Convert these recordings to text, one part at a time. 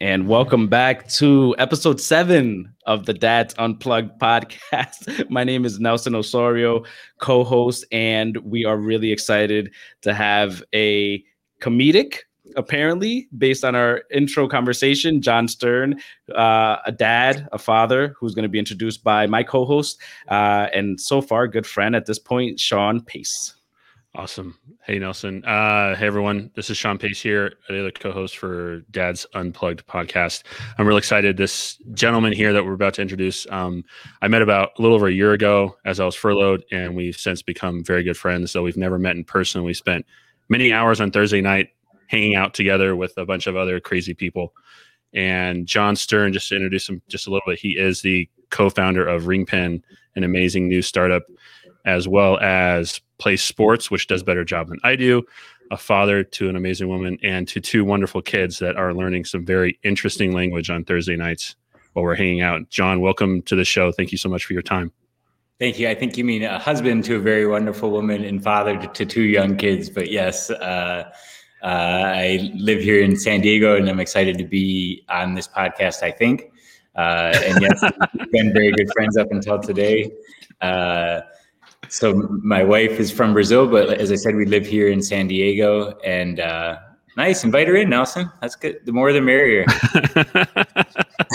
and welcome back to episode seven of the Dads Unplugged podcast. My name is Nelson Osorio, co host, and we are really excited to have a comedic, apparently, based on our intro conversation, Jon Stern, uh, a dad, a father, who's going to be introduced by my co host, uh, and so far, good friend at this point, Shawn Pace. Awesome. Hey, Nelson. Uh, hey, everyone. This is Shawn Pace here, the other co host for Dad's Unplugged podcast. I'm real excited. This gentleman here that we're about to introduce, um, I met about a little over a year ago as I was furloughed, and we've since become very good friends. So we've never met in person. We spent many hours on Thursday night hanging out together with a bunch of other crazy people. And Jon Stern, just to introduce him just a little bit, he is the co founder of Ringpin, an amazing new startup as well as play sports, which does better job than I do, a father to an amazing woman, and to two wonderful kids that are learning some very interesting language on Thursday nights while we're hanging out. Jon, welcome to the show. Thank you so much for your time. Thank you. I think you mean a husband to a very wonderful woman and father to, two young kids. But yes, uh, uh, I live here in San Diego and I'm excited to be on this podcast, I think. Uh, and yes, we've been very good friends up until today. Uh, so my wife is from Brazil, but as I said, we live here in San Diego. And uh, nice, invite her in, Nelson. That's good. The more, the merrier.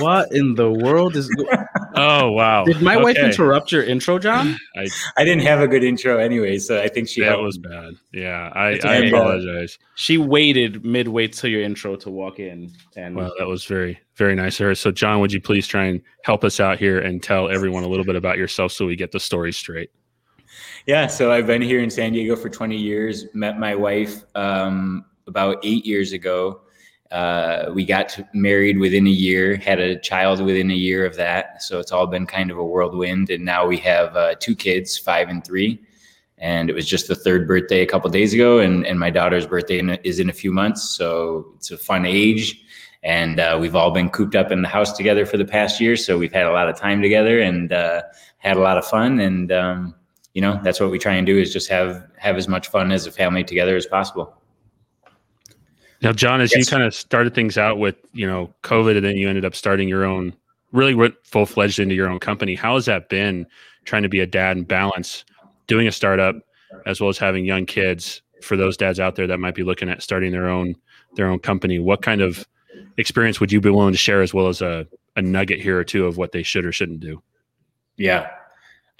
what in the world is? oh wow! Did my okay. wife interrupt your intro, Jon? I, I didn't have a good intro anyway, so I think she. That was bad. Yeah, I, I apologize. She waited midway to your intro to walk in, and well, that was very very nice of her. So, Jon, would you please try and help us out here and tell everyone a little bit about yourself so we get the story straight? Yeah, so I've been here in San Diego for 20 years. Met my wife um, about eight years ago. Uh, we got married within a year, had a child within a year of that. So it's all been kind of a whirlwind. And now we have uh, two kids, five and three. And it was just the third birthday a couple days ago, and, and my daughter's birthday in, is in a few months. So it's a fun age. And uh, we've all been cooped up in the house together for the past year. So we've had a lot of time together and uh, had a lot of fun. And, um, you know, that's what we try and do is just have have as much fun as a family together as possible. Now, Jon, as yes. you kind of started things out with, you know, COVID, and then you ended up starting your own, really went full fledged into your own company. How has that been trying to be a dad and balance doing a startup as well as having young kids for those dads out there that might be looking at starting their own their own company? What kind of experience would you be willing to share as well as a, a nugget here or two of what they should or shouldn't do? Yeah.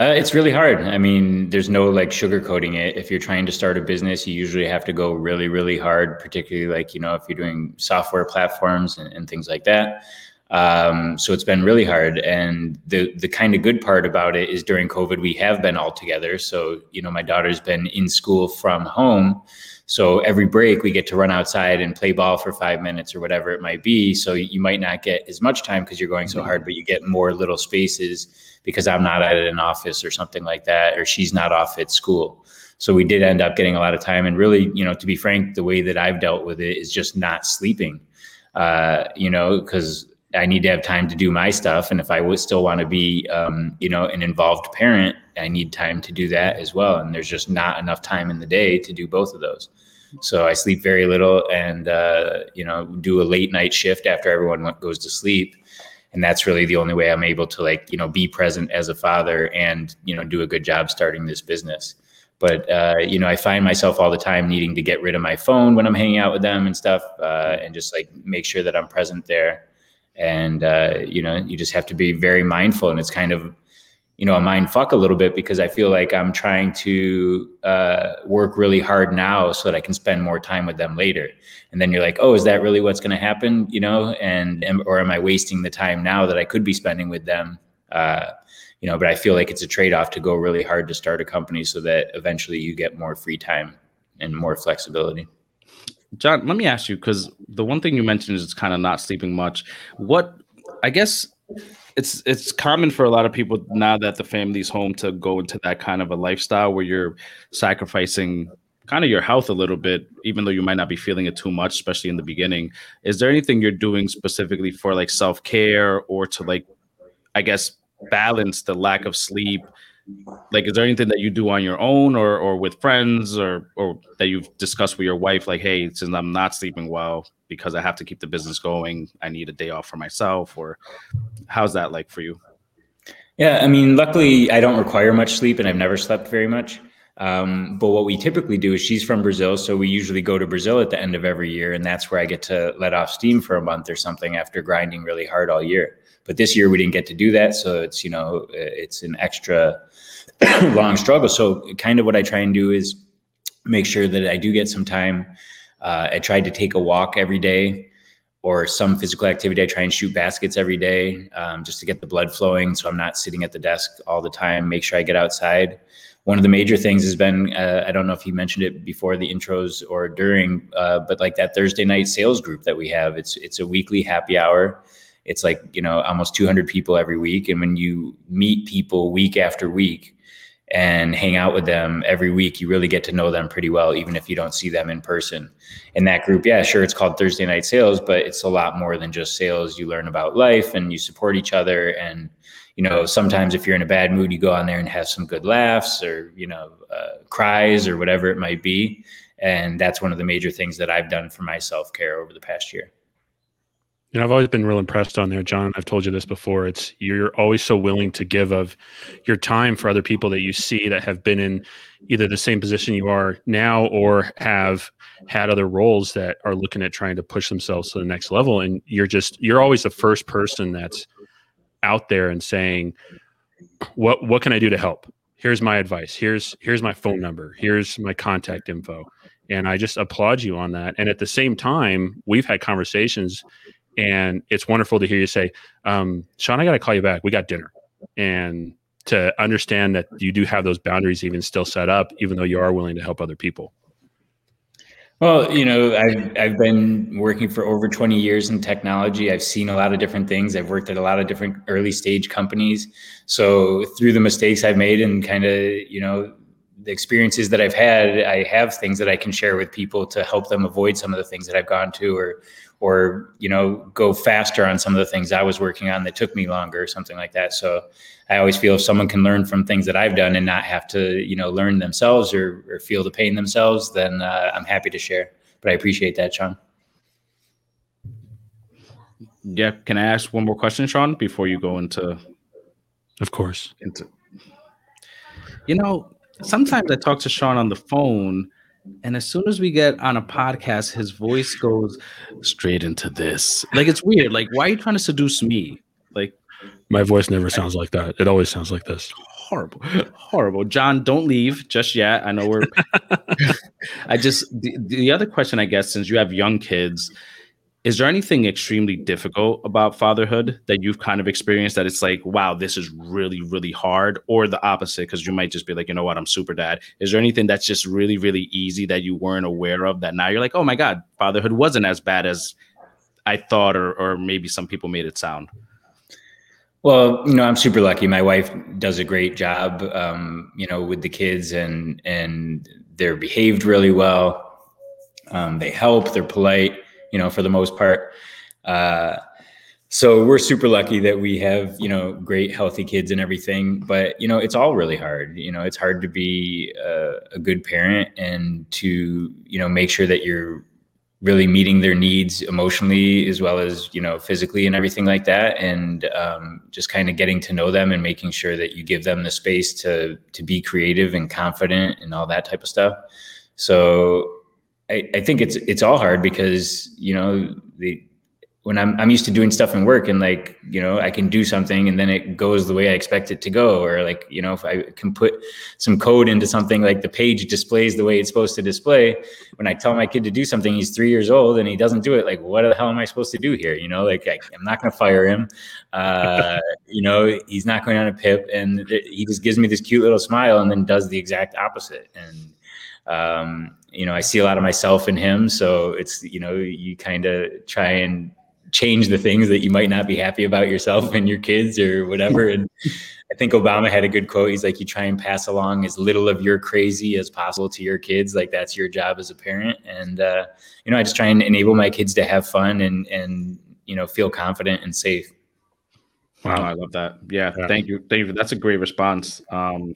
Uh, it's really hard. I mean, there's no like sugarcoating it. If you're trying to start a business, you usually have to go really, really hard, particularly like, you know, if you're doing software platforms and, and things like that. Um, so it's been really hard. And the the kind of good part about it is during COVID, we have been all together. So, you know, my daughter's been in school from home. So every break we get to run outside and play ball for five minutes or whatever it might be. So you might not get as much time because you're going so hard, but you get more little spaces because I'm not at an office or something like that, or she's not off at school. So we did end up getting a lot of time. And really, you know, to be frank, the way that I've dealt with it is just not sleeping. Uh, you know, because I need to have time to do my stuff. And if I would still want to be, um, you know, an involved parent, I need time to do that as well. And there's just not enough time in the day to do both of those. So I sleep very little and, uh, you know, do a late night shift after everyone goes to sleep. And that's really the only way I'm able to like, you know, be present as a father and, you know, do a good job starting this business. But, uh, you know, I find myself all the time needing to get rid of my phone when I'm hanging out with them and stuff uh, and just like make sure that I'm present there and uh, you know you just have to be very mindful. And it's kind of you know a mind fuck a little bit because i feel like i'm trying to uh, work really hard now so that i can spend more time with them later. And then you're like oh is that really what's going to happen? You know and or am i wasting the time now that i could be spending with them? Uh, you know but i feel like it's a trade-off to go really hard to start a company so that eventually you get more free time and more flexibility Jon, let me ask you because the one thing you mentioned is kind of not sleeping much. What I guess it's it's common for a lot of people now that the family's home to go into that kind of a lifestyle where you're sacrificing kind of your health a little bit, even though you might not be feeling it too much, especially in the beginning. Is there anything you're doing specifically for like self care or to like, I guess, balance the lack of sleep like is there anything that you do on your own or or with friends or or that you've discussed with your wife like hey since i'm not sleeping well because i have to keep the business going i need a day off for myself or how's that like for you? Yeah i mean luckily i don't require much sleep and i've never slept very much um, but what we typically do is she's from Brazil, so we usually go to Brazil at the end of every year, and that's where I get to let off steam for a month or something after grinding really hard all year. But this year we didn't get to do that, so it's you know it's an extra long struggle. So kind of what I try and do is make sure that I do get some time. Uh, I tried to take a walk every day or some physical activity. I try and shoot baskets every day um, just to get the blood flowing, so I'm not sitting at the desk all the time. Make sure I get outside one of the major things has been uh, i don't know if you mentioned it before the intros or during uh, but like that thursday night sales group that we have it's it's a weekly happy hour. It's like you know almost 200 people every week. And when you meet people week after week and hang out with them every week you really get to know them pretty well even if you don't see them in person. In that group yeah sure it's called thursday night sales but it's a lot more than just sales. You learn about life and you support each other and you know, sometimes if you're in a bad mood, you go on there and have some good laughs or, you know, uh, cries or whatever it might be. And that's one of the major things that I've done for my self care over the past year. You know, I've always been real impressed on there, Jon. I've told you this before. It's you're always so willing to give of your time for other people that you see that have been in either the same position you are now or have had other roles that are looking at trying to push themselves to the next level. And you're just you're always the first person that's out there and saying, what what can I do to help? Here's my advice. Here's here's my phone number. Here's my contact info. And I just applaud you on that. And at the same time, we've had conversations and it's wonderful to hear you say, um, Shawn, I got to call you back. We got dinner. And to understand that you do have those boundaries even still set up, even though you are willing to help other people. Well, you know, I've, I've been working for over 20 years in technology. I've seen a lot of different things. I've worked at a lot of different early stage companies. So through the mistakes I've made and kind of, you know, the experiences that I've had, I have things that I can share with people to help them avoid some of the things that I've gone to or or you know go faster on some of the things I was working on that took me longer or something like that. So I always feel if someone can learn from things that I've done and not have to you know learn themselves or, or feel the pain themselves, then uh, I'm happy to share. But I appreciate that, Shawn. Yeah, can I ask one more question, Shawn, before you go into? Of course. Into, you know, sometimes I talk to Shawn on the phone and as soon as we get on a podcast, his voice goes straight into this. Like it's weird. Like, why are you trying to seduce me? Like, my voice never sounds like that. It always sounds like this. Horrible, horrible. Jon, don't leave just yet. I know we're. I just the, the other question, I guess, since you have young kids, is there anything extremely difficult about fatherhood that you've kind of experienced that it's like wow this is really really hard or the opposite because you might just be like you know what i'm super dad. Is there anything that's just really really easy that you weren't aware of that now you're like oh my god fatherhood wasn't as bad as i thought or or maybe some people made it sound? Well you know i'm super lucky. My wife does a great job um, you know with the kids and and they're behaved really well. Um, they help they're polite you know, for the most part. Uh, so we're super lucky that we have, you know, great healthy kids and everything. But you know, it's all really hard. You know, it's hard to be a, a good parent and to, you know, make sure that you're really meeting their needs emotionally as well as you know physically and everything like that and um, just kind of getting to know them and making sure that you give them the space to to be creative and confident and all that type of stuff so I, I think it's it's all hard because you know the when I'm I'm used to doing stuff in work and like you know I can do something and then it goes the way I expect it to go or like you know if I can put some code into something like the page displays the way it's supposed to display. When I tell my kid to do something he's three years old and he doesn't do it like what the hell am I supposed to do here? You know like I, am not going to fire him. Uh, you know he's not going on a pip and he just gives me this cute little smile and then does the exact opposite. And um, you know, I see a lot of myself in him. So it's, you know, you kind of try and change the things that you might not be happy about yourself and your kids or whatever. And I think Obama had a good quote. He's like, you try and pass along as little of your crazy as possible to your kids. Like that's your job as a parent. And, uh, you know, I just try and enable my kids to have fun and, and, you know, feel confident and safe. Wow, I love that. Yeah, yeah, thank you, thank you. That's a great response. Um,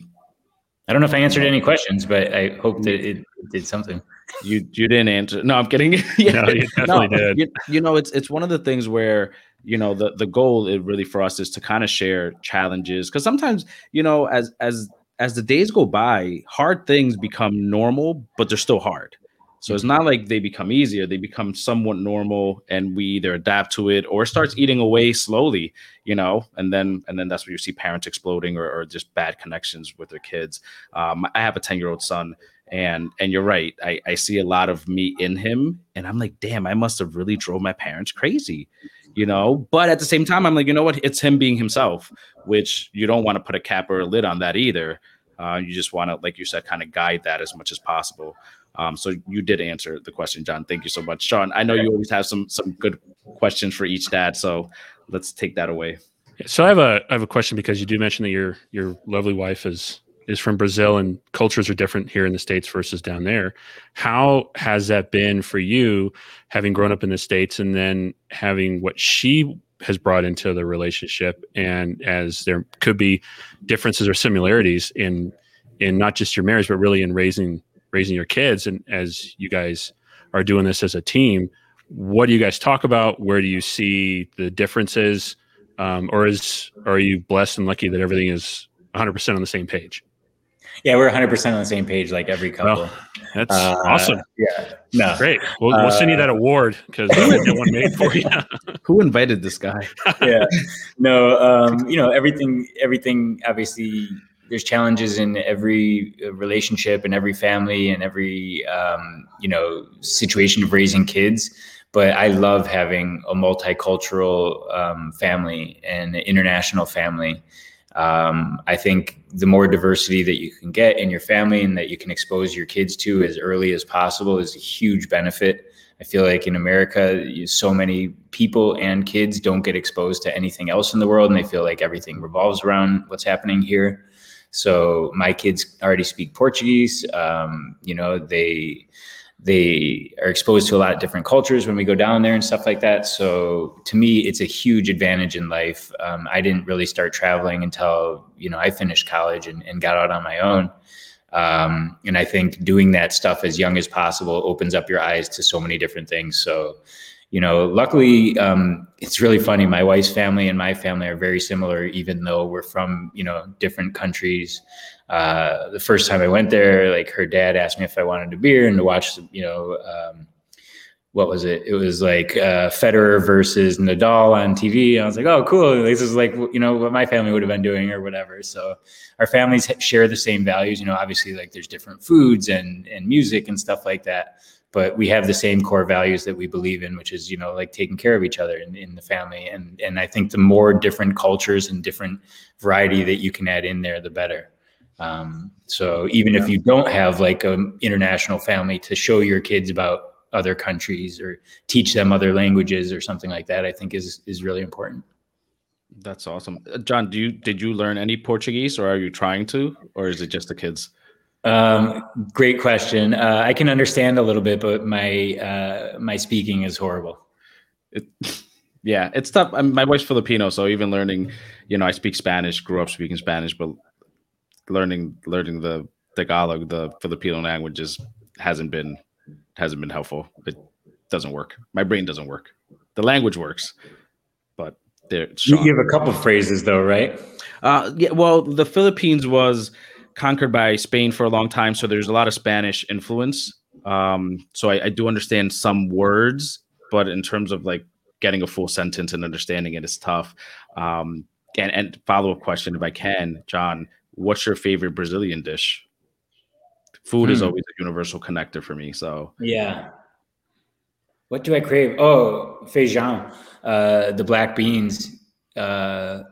I don't know if I answered any questions, but I hope that it mm-hmm. did something. You you didn't answer. No, I'm kidding. yeah, no, you definitely no, did. You, you, know, it's it's one of the things where you know the the goal is really for us is to kind of share challenges because sometimes you know as as as the days go by, hard things become normal, but they're still hard. So it's not like they become easier, they become somewhat normal and we either adapt to it or it starts eating away slowly, you know, and then and then that's where you see parents exploding or, or just bad connections with their kids. Um, I have a 10-year-old son and and you're right. I, I see a lot of me in him and I'm like, damn, I must have really drove my parents crazy, you know. But at the same time, I'm like, you know what? It's him being himself, which you don't want to put a cap or a lid on that either. Uh, you just want to, like you said, kind of guide that as much as possible. Um, so you did answer the question, Jon. Thank you so much, Shawn. I know you always have some some good questions for each dad, so let's take that away. So I have a I have a question because you do mention that your your lovely wife is is from Brazil and cultures are different here in the states versus down there. How has that been for you, having grown up in the states and then having what she has brought into the relationship, and as there could be differences or similarities in in not just your marriage, but really in raising raising your kids and as you guys are doing this as a team what do you guys talk about? Where do you see the differences? Um, or is are you blessed and lucky that everything is 100% on the same page? Yeah we're 100% on the same page like every couple. well, that's uh, awesome. yeah. No. Great. We'll, we'll send you that uh, award because i'll get one made for you. who invited this guy? Yeah. No um, you know everything everything obviously there's challenges in every uh, relationship and every family and every um, you know situation of raising kids but i love having a multicultural um, family and an international family um, i think the more diversity that you can get in your family and that you can expose your kids to as early as possible is a huge benefit I feel like in America, so many people and kids don't get exposed to anything else in the world, and they feel like everything revolves around what's happening here. So my kids already speak Portuguese. Um, you know, they they are exposed to a lot of different cultures when we go down there and stuff like that. So to me, it's a huge advantage in life. Um, I didn't really start traveling until you know I finished college and, and got out on my own. Um, and I think doing that stuff as young as possible opens up your eyes to so many different things. So you know, luckily, um, it's really funny. My wife's family and my family are very similar, even though we're from, you know, different countries. Uh, the first time I went there, like her dad asked me if I wanted a beer and to watch, you know, um, what was it? It was like uh, Federer versus Nadal on TV. I was like, oh, cool. This is like, you know, what my family would have been doing or whatever. So our families share the same values. You know, obviously, like there's different foods and and music and stuff like that but we have the same core values that we believe in which is you know like taking care of each other in, in the family. And and i think the more different cultures and different variety that you can add in there the better. Um, so even if you don't have like an international family to show your kids about other countries or teach them other languages or something like that i think is is really important. That's awesome. Uh, jon do you did you learn any portuguese or are you trying to or is it just the kids um, great question. Uh, I can understand a little bit, but my uh, my speaking is horrible. It, yeah, it's tough. I'm, my wife's Filipino, so even learning, you know, I speak Spanish, grew up speaking Spanish, but learning learning the Tagalog, the Filipino language, languages, hasn't been hasn't been helpful. It doesn't work. My brain doesn't work. The language works, but there. You have a couple phrases though, right? Uh, yeah. Well, the Philippines was conquered by Spain for a long time, so there's a lot of Spanish influence. Um, so I, I do understand some words, but in terms of like getting a full sentence and understanding it is tough. Um, and and follow up question, if I can, John, what's your favorite Brazilian dish? Food hmm. is always a universal connector for me. So yeah. What do I crave? Oh, feijão, uh, the black beans. Uh,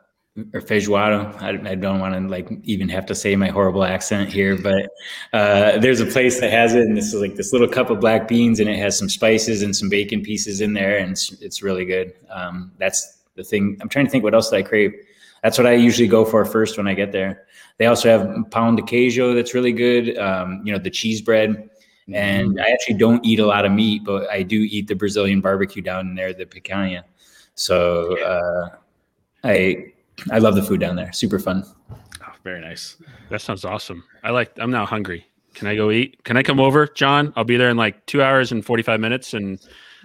or feijoada. I, I don't want to like even have to say my horrible accent here, but uh, there's a place that has it, and this is like this little cup of black beans, and it has some spices and some bacon pieces in there, and it's, it's really good. Um, that's the thing. I'm trying to think what else I crave. That's what I usually go for first when I get there. They also have pão de queijo that's really good. Um, you know, the cheese bread. And mm-hmm. I actually don't eat a lot of meat, but I do eat the Brazilian barbecue down there, the picanha. So uh, I I love the food down there. Super fun. Oh, very nice. That sounds awesome. I like. I'm now hungry. Can I go eat? Can I come over, Jon? I'll be there in like two hours and 45 minutes. And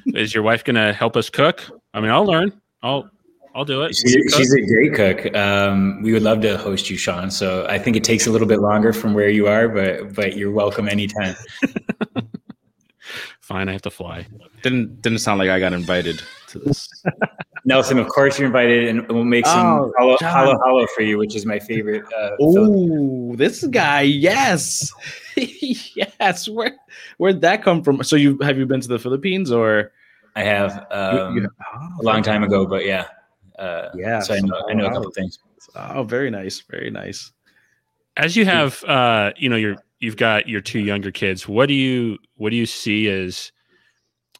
is your wife gonna help us cook? I mean, I'll learn. I'll I'll do it. She, she's a great cook. Um, we would love to host you, Shawn. So I think it takes a little bit longer from where you are, but but you're welcome anytime. Fine, I have to fly. Didn't didn't sound like I got invited to this. Nelson, of course you're invited, and we'll make some Oh, halo, Jon. halo for you, which is my favorite. Uh, Oh, this guy, yes, yes. Where where'd that come from? So you have you been to the Philippines or I have you- um, you- a long time ago, but yeah, uh, Yeah, So I know I know a couple things. Oh, very nice, very nice. As you have, uh, you know, you're you've got your two younger kids. What do you what do you see as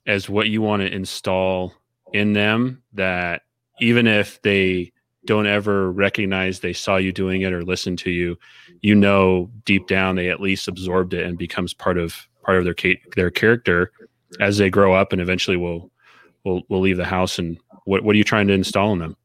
as what you want to install in them that even if they don't ever recognize they saw you doing it or listen to you, you know deep down they at least absorbed it and becomes part of part of their their character as they grow up and eventually will will will leave the house. And what what are you trying to install in them?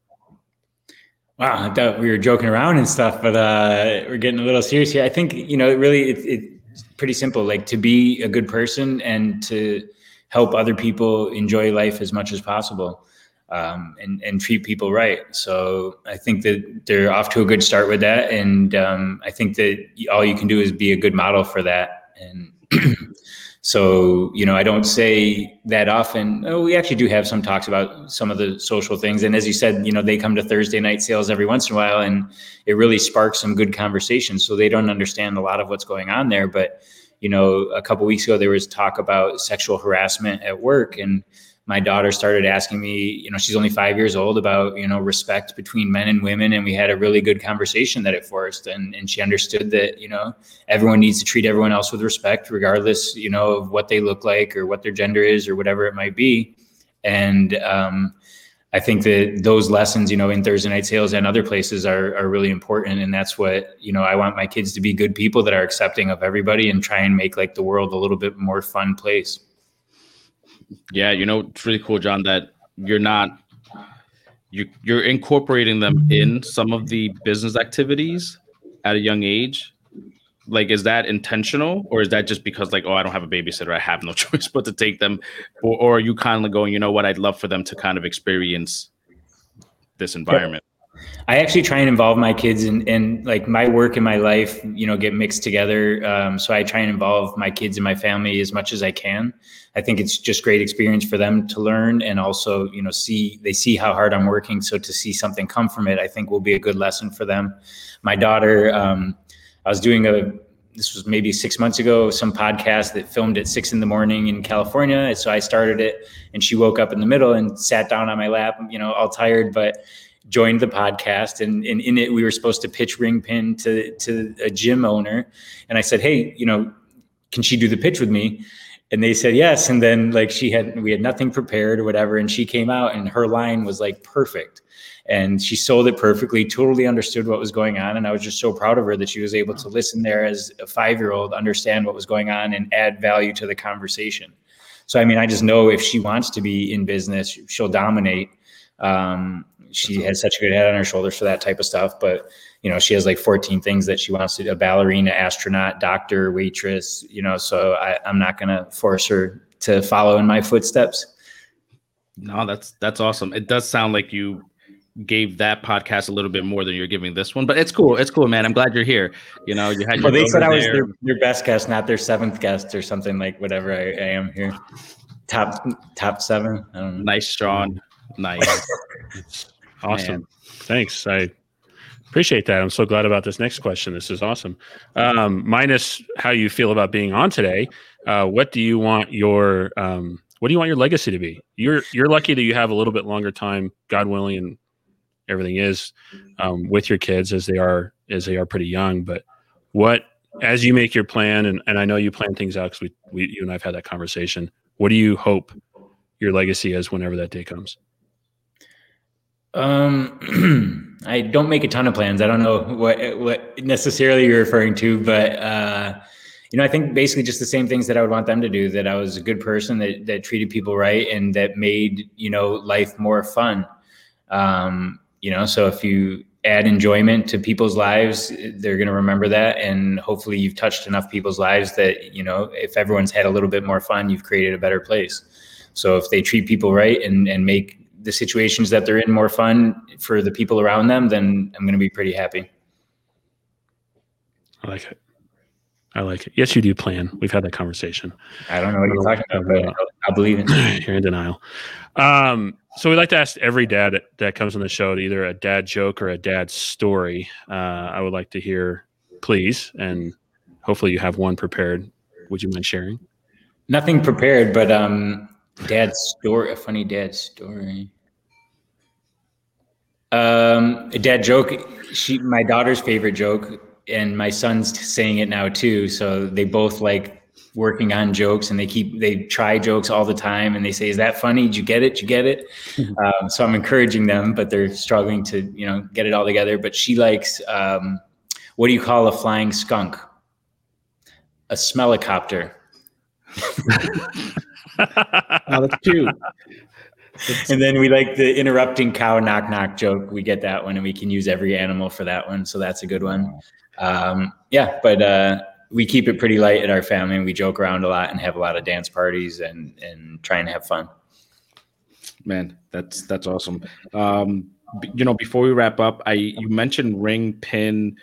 Wow, I thought we were joking around and stuff, but uh, we're getting a little serious here. I think you know, really, it, it's pretty simple. Like to be a good person and to help other people enjoy life as much as possible, um, and and treat people right. So I think that they're off to a good start with that, and um, I think that all you can do is be a good model for that. And so you know, I don't say that often. Oh, we actually do have some talks about some of the social things, and as you said, you know, they come to Thursday night sales every once in a while, and it really sparks some good conversations. So they don't understand a lot of what's going on there, but you know, a couple weeks ago there was talk about sexual harassment at work, and my daughter started asking me, you know, she's only five years old about, you know, respect between men and women. And we had a really good conversation that it forced. And, and she understood that, you know, everyone needs to treat everyone else with respect, regardless, you know, of what they look like or what their gender is or whatever it might be. And um, I think that those lessons, you know, in Thursday night sales and other places are, are really important. And that's what, you know, I want my kids to be good people that are accepting of everybody and try and make like the world a little bit more fun place. Yeah, you know, it's really cool, Jon, that you're not you you're incorporating them in some of the business activities at a young age. Like, is that intentional, or is that just because, like, oh, I don't have a babysitter, I have no choice but to take them, or, or are you kind of going, you know what, I'd love for them to kind of experience this environment? I actually try and involve my kids in, in like my work and my life, you know, get mixed together. Um, so I try and involve my kids and my family as much as I can. I think it's just great experience for them to learn and also, you know, see they see how hard I'm working. So to see something come from it, I think will be a good lesson for them. My daughter, um, I was doing a this was maybe six months ago, some podcast that filmed at six in the morning in California. So I started it and she woke up in the middle and sat down on my lap, you know, all tired, but joined the podcast. And, and in it we were supposed to pitch ring pin to to a gym owner. And i said hey you know can she do the pitch with me? And they said yes. And then like she had we had nothing prepared or whatever. And she came out and her line was like perfect and she sold it perfectly totally understood what was going on and i was just so proud of her that she was able to listen there as a five year old understand what was going on and add value to the conversation so i mean i just know if she wants to be in business she'll dominate um, she has such a good head on her shoulders for that type of stuff. But you know, she has like 14 things that she wants to do: a ballerina, astronaut, doctor, waitress. You know, so I, I'm not going to force her to follow in my footsteps. No, that's that's awesome. It does sound like you gave that podcast a little bit more than you're giving this one, but it's cool. It's cool, man. I'm glad you're here. You know, you had. Well, they said I was there. their, their best guest, not their seventh guest or something like whatever I, I am here. Top top seven. I don't know. nice, Shawn. Nice. Awesome. Man. Thanks. I appreciate that. I'm so glad about this next question. This is awesome. Um, minus how you feel about being on today, uh, what do you want your um, what do you want your legacy to be? You're you're lucky that you have a little bit longer time, God willing, and everything is um, with your kids as they are as they are pretty young. But what as you make your plan, and, and I know you plan things out because we, we you and I've had that conversation. What do you hope your legacy is whenever that day comes? Um, I don't make a ton of plans. I don't know what what necessarily you're referring to, but uh, you know, I think basically just the same things that I would want them to do. That I was a good person that that treated people right and that made you know life more fun. Um, you know, so if you add enjoyment to people's lives, they're going to remember that. And hopefully, you've touched enough people's lives that, you know, if everyone's had a little bit more fun, you've created a better place. So if they treat people right and, and make the situations that they're in more fun for the people around them, then I'm going to be pretty happy. I like it. I like it. Yes, you do plan. We've had that conversation. I don't know what you're talking about, but I believe it. You're in denial. Um, so we like to ask every dad that, that comes on the show to either a dad joke or a dad story. Uh, I would like to hear, please, and hopefully you have one prepared. Would you mind sharing? Nothing prepared, but um, dad's story, a funny dad story. Um, a dad joke. She, my daughter's favorite joke, and my son's saying it now too. So they both like working on jokes and they keep they try jokes all the time and they say is that funny? Did you get it? Did you get it? Um, so i'm encouraging them but they're struggling to you know get it all together. But she likes um, what do you call a flying skunk? A smellicopter oh, that's cute. And then we like the interrupting cow knock knock joke. We get that one and we can use every animal for that one so that's a good one. Um, yeah but uh, we keep it pretty light in our family and we joke around a lot and have a lot of dance parties and and trying to have fun. Man that's that's awesome. Um you know before we wrap up i you mentioned ring pin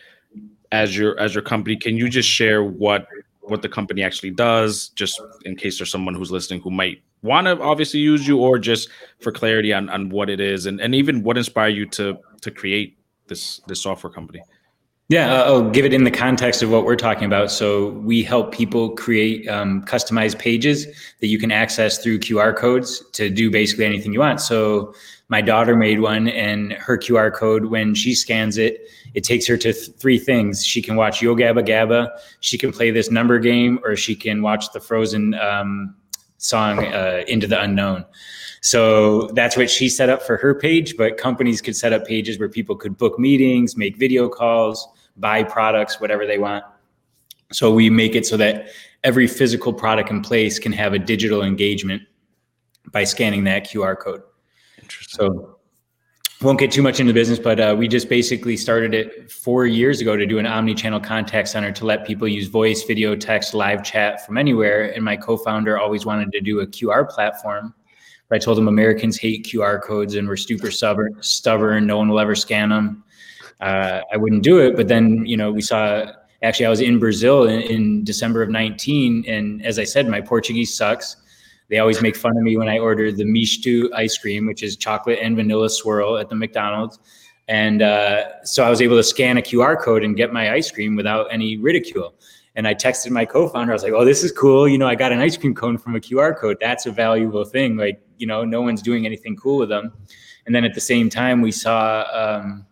as your as your company. Can you just share what what the company actually does just in case there's someone who's listening who might want to obviously use you or just for clarity on on what it is and and even what inspired you to to create this this software company yeah, uh, I'll give it in the context of what we're talking about. So we help people create um, customized pages that you can access through QR codes to do basically anything you want. So my daughter made one, and her QR code, when she scans it, it takes her to th- three things. She can watch Yo Gabba Gabba, she can play this number game, or she can watch the Frozen um, song uh, Into the Unknown. So that's what she set up for her page, but companies could set up pages where people could book meetings, make video calls, buy products, whatever they want. So we make it so that every physical product in place can have a digital engagement by scanning that QR code. So won't get too much into business, but uh, we just basically started it four years ago to do an omni-channel contact center to let people use voice, video, text, live chat from anywhere. And my co-founder always wanted to do a QR platform. But I told him Americans hate QR codes and we're super stubborn, stubborn. No one will ever scan them uh, I wouldn't do it. But then, you know, we saw actually I was in Brazil in, in, December of 19. And as I said, my Portuguese sucks. They always make fun of me when I order the misto ice cream, which is chocolate and vanilla swirl at the McDonald's. And uh, so I was able to scan a QR code and get my ice cream without any ridicule. And I texted my co-founder. I was like, "Oh, this is cool. You know, I got an ice cream cone from a QR code. That's a valuable thing. Like, you know, no one's doing anything cool with them." And then at the same time, we saw um,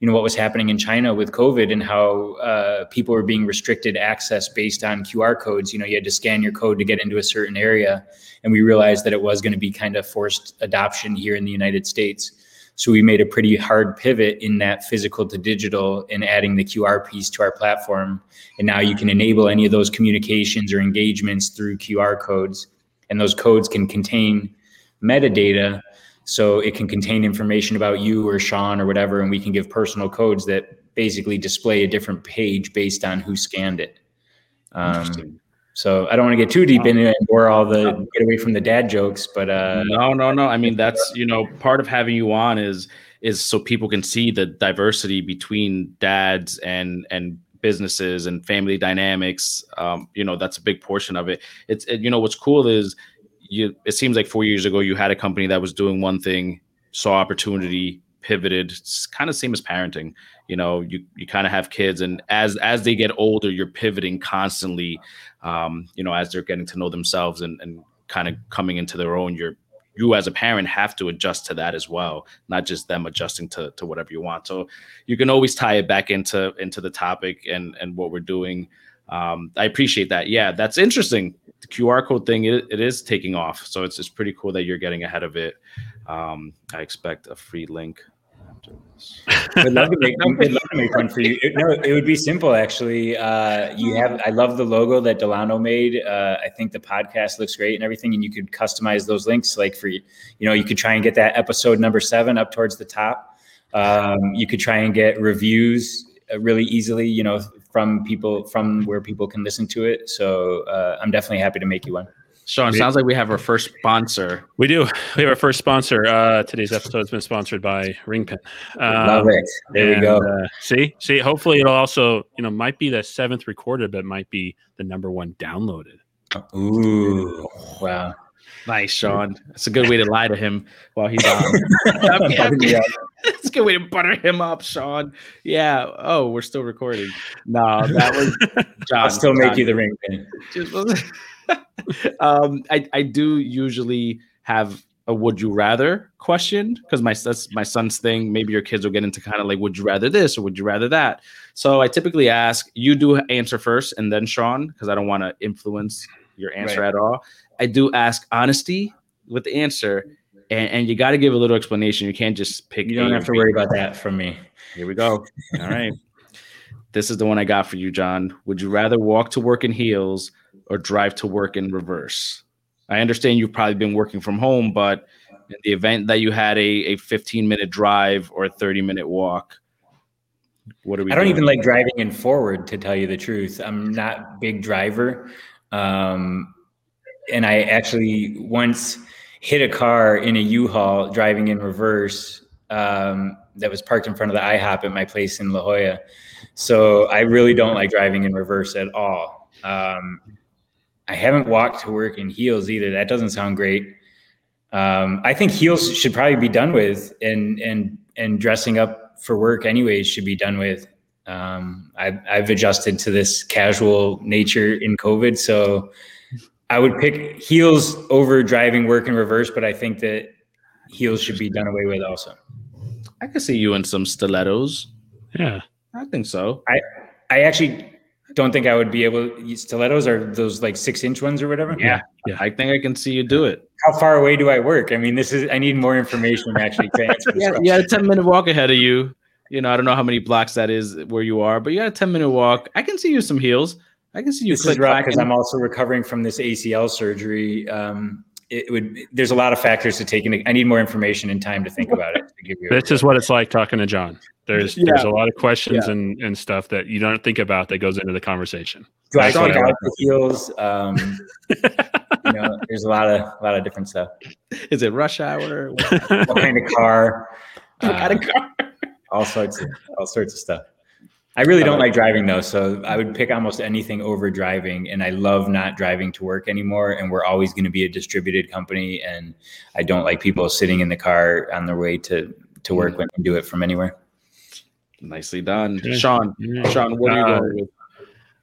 you know what was happening in China with COVID and how uh, people were being restricted access based on QR codes. You know, you had to scan your code to get into a certain area, and we realized that it was going to be kind of forced adoption here in the United States. So we made a pretty hard pivot in that physical to digital and adding the QR piece to our platform. And now you can enable any of those communications or engagements through QR codes, and those codes can contain metadata so it can contain information about you or Shawn or whatever, and we can give personal codes that basically display a different page based on who scanned it. Um, so I don't want to get too deep into it or all the get away from the dad jokes, but uh, no, no, no. I mean, that's you know part of having you on is is so people can see the diversity between dads and and businesses and family dynamics. Um, you know, that's a big portion of it. It's it, you know what's cool is you it seems like four years ago you had a company that was doing one thing, saw opportunity, pivoted. It's kind of same as parenting. You know, you you kind of have kids, and as as they get older, you're pivoting constantly. Um, you know, as they're getting to know themselves and and kind of coming into their own, you're you as a parent have to adjust to that as well not just them adjusting to, to whatever you want so you can always tie it back into into the topic and and what we're doing um, i appreciate that yeah that's interesting the QR code thing it, it is taking off. So it's it's pretty cool that you're getting ahead of it. Um, I expect a free link. I'd love to make, I'd love to make one for you. It, no, it would be simple actually. Uh, you have I love the logo that Delano made. Uh, I think the podcast looks great and everything, and you could customize those links like for you know you could try and get that episode number seven up towards the top. Um, you could try and get reviews uh, really easily, you know, from people from where people can listen to it. So uh, I'm definitely happy to make you one. Shawn, sounds like we have our first sponsor. We do. We have our first sponsor. Uh, today's episode has been sponsored by Ringpin. Um, Love it. There and, we go. Uh, see, see. Hopefully, it'll also, you know, might be the seventh recorded, but might be the number one downloaded. Ooh, wow. Nice, Shawn. It's a good way to lie to him while he's on. it's a good way to butter him up, Shawn. Yeah. Oh, we're still recording. No, that was Jon. I'll still Jon. make you the ring pin. um, I, I do usually have a would you rather question because my that's my son's thing. Maybe your kids will get into kind of like would you rather this or would you rather that. So I typically ask you do answer first and then Shawn because I don't want to influence your answer right. at all. I do ask honesty with the answer, and, and you got to give a little explanation. You can't just pick. You don't have to worry about that from me. Here we go. All right. This is the one I got for you, Jon. Would you rather walk to work in heels or drive to work in reverse? I understand you've probably been working from home, but in the event that you had a, a 15 minute drive or a 30 minute walk, what are we? I don't doing? even like driving in forward, to tell you the truth. I'm not big driver. Um, and I actually once hit a car in a U-Haul driving in reverse um, that was parked in front of the IHOP at my place in La Jolla. So I really don't like driving in reverse at all. Um, I haven't walked to work in heels either. That doesn't sound great. Um, I think heels should probably be done with, and and and dressing up for work anyways should be done with. Um, I've, I've adjusted to this casual nature in COVID, so I would pick heels over driving work in reverse, but I think that heels should be done away with also. I could see you in some stilettos. Yeah, I think so. I I actually don't think I would be able. Stilettos are those like six inch ones or whatever. Yeah, yeah. I think I can see you do it. How far away do I work? I mean, this is. I need more information actually to answer. yeah, you got a ten minute walk ahead of you. You know, I don't know how many blocks that is where you are, but you got a ten minute walk. I can see you some heels. I can see you. This is rough because I'm also recovering from this ACL surgery. Um, it would. There's a lot of factors to take into. I need more information and time to think about it. To give you. this is what it's like talking to John. There's yeah. there's a lot of questions yeah. and, and stuff that you don't think about that goes into the conversation. Do I think out the heels? Um, you know, there's a lot of a lot of different stuff. Is it rush hour? What, what kind of car? What uh, kind of car? all sorts of all sorts of stuff. I really don't like driving though, so I would pick almost anything over driving. And I love not driving to work anymore. And we're always going to be a distributed company, and I don't like people sitting in the car on their way to to work mm. when they do it from anywhere. Nicely done, Shawn. Shawn, what are you uh, going with?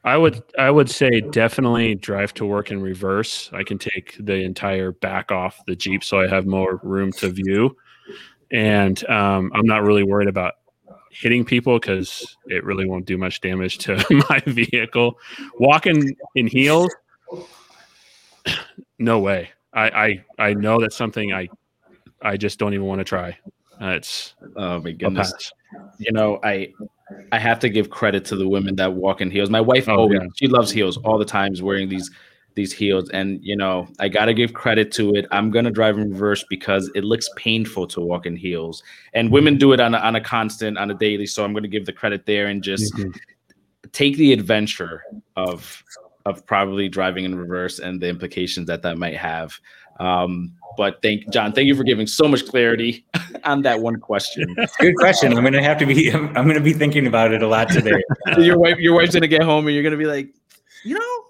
I would I would say definitely drive to work in reverse. I can take the entire back off the Jeep so I have more room to view. And um, I'm not really worried about hitting people because it really won't do much damage to my vehicle. Walking in heels, no way. I, I I know that's something I I just don't even want to try. Uh, it's oh my goodness. You know, I I have to give credit to the women that walk in heels. My wife oh, always yeah. she loves heels all the times wearing these these heels. And you know, I gotta give credit to it. I'm gonna drive in reverse because it looks painful to walk in heels, and women do it on a, on a constant, on a daily. So I'm gonna give the credit there and just mm-hmm. take the adventure of of probably driving in reverse and the implications that that might have. Um, but thank Jon, thank you for giving so much clarity on that one question. Good question. I'm gonna have to be. I'm, I'm gonna be thinking about it a lot today. your wife, your wife's gonna get home and you're gonna be like, you know,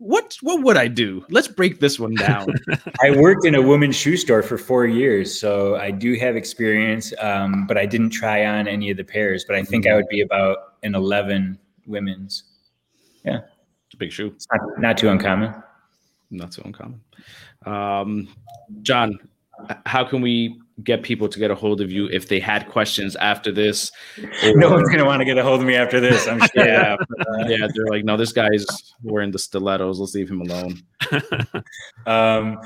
what what would I do? Let's break this one down. I worked in a women's shoe store for four years, so I do have experience, um, but I didn't try on any of the pairs. But I think I would be about an eleven women's. Yeah, it's a big shoe. It's not, not too uncommon. Not so uncommon. Um, Jon, how can we get people to get a hold of you if they had questions after this. Or, no one's gonna want to get a hold of me after this. I'm sure. yeah, uh, yeah. They're like, no, this guy's wearing the stilettos. Let's leave him alone. um,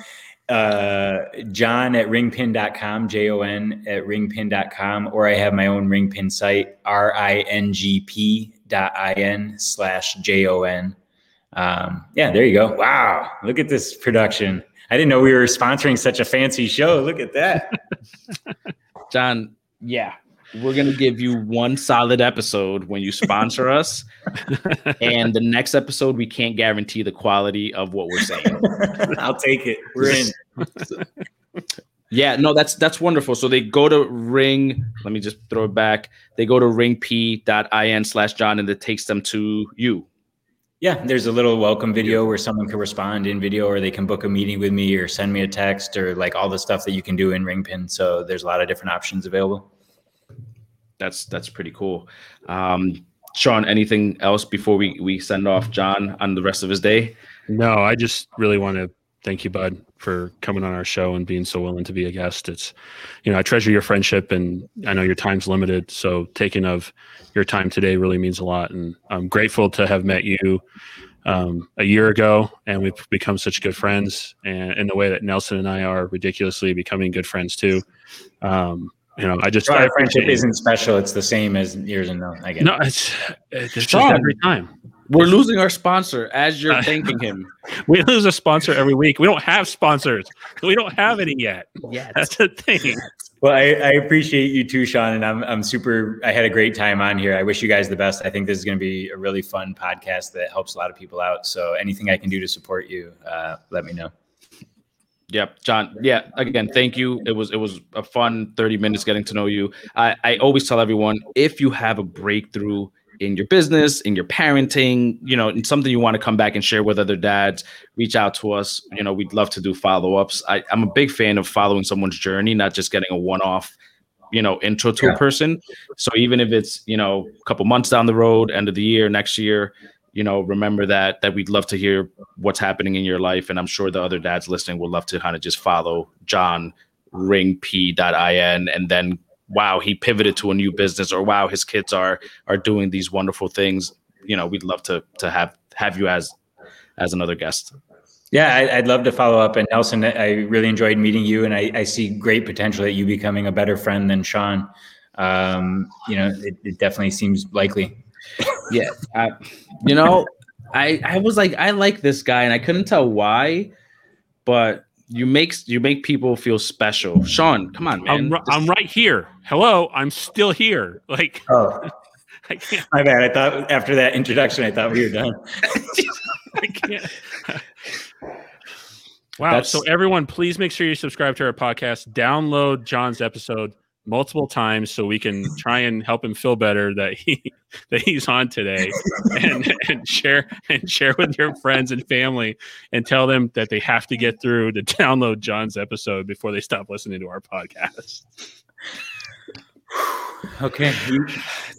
uh, Jon at ringpin.com, J O N at ringpin.com, or I have my own ringpin site, R I N G P dot I N slash J O N. Um, yeah, there you go. Wow, look at this production. I didn't know we were sponsoring such a fancy show. Look at that. Jon, yeah. we're gonna give you one solid episode when you sponsor us, and the next episode we can't guarantee the quality of what we're saying. I'll take it. We're in. Yeah, no, that's that's wonderful. So they go to ring. Let me just throw it back. They go to ringp.in slash Jon, and it takes them to you. Yeah, there's a little welcome video where someone can respond in video, or they can book a meeting with me, or send me a text, or like all the stuff that you can do in Ringpin. So there's a lot of different options available. That's that's pretty cool. Um, Shawn, anything else before we we send off Jon on the rest of his day? No, I just really want to thank you, Bud, for coming on our show and being so willing to be a guest. It's, you know, I treasure your friendship and I know your time's limited. So taking of your time today really means a lot. And I'm grateful to have met you um, a year ago and we've become such good friends. And in the way that Nelson and I are ridiculously becoming good friends too. Um, you know, I just our friendship isn't special. It's the same as years and no. I get no, it's, it's just every time. We're losing our sponsor as you're thanking him. we lose a sponsor every week. We don't have sponsors. We don't have any yet. Yeah, that's the thing. Well, I, I, appreciate you too, Shawn, and I'm I'm super. I had a great time on here. I wish you guys the best. I think this is going to be a really fun podcast that helps a lot of people out. So anything I can do to support you, uh, let me know. Yep, Jon. Yeah, again, thank you. It was it was a fun 30 minutes getting to know you. I, I always tell everyone if you have a breakthrough in your business, in your parenting, you know, and something you want to come back and share with other dads, reach out to us. You know, we'd love to do follow ups. I'm a big fan of following someone's journey, not just getting a one off, you know, intro to yeah. a person. So even if it's, you know, a couple months down the road, end of the year, next year, you know, remember that that we'd love to hear what's happening in your life. And I'm sure the other dads listening would love to kind of just follow Jon ringp.in and then wow he pivoted to a new business or wow his kids are are doing these wonderful things. You know we'd love to to have have you as as another guest. Yeah I, would love to follow up. And nelson i really enjoyed meeting you and I, I see great potential that you becoming a better friend than shawn. Um, you know it, it definitely seems likely. Yeah I, you know i i was like i like this guy and i couldn't tell why but you make you make people feel special. Shawn, come on, man. I'm, I'm right here. Hello, I'm still here. Like, oh, I can't. My bad. I thought after that introduction, I thought we were done. I can't. Wow. That's, so everyone, please make sure you subscribe to our podcast. Download Jon's episode multiple times so we can try and help him feel better that he that he's on today and, and share and share with your friends and family and tell them that they have to get through to download Jon's episode before they stop listening to our podcast. Okay.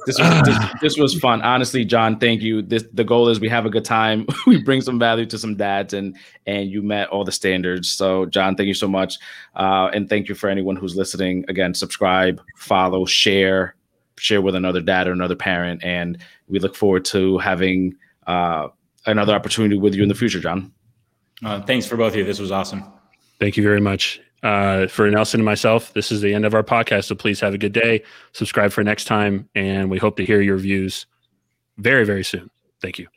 This was, this, this, was fun. Honestly, Jon, thank you. This the goal is we have a good time. we bring some value to some dads and and you met all the standards. So Jon, thank you so much. Uh, and thank you for anyone who's listening. Again, subscribe, follow, share, share with another dad or another parent. And we look forward to having uh, another opportunity with you in the future, Jon. Uh, thanks for both of you. This was awesome. Thank you very much. Uh, for Nelson and myself, this is the end of our podcast. So please have a good day. Subscribe for next time. And we hope to hear your views very, very soon. Thank you.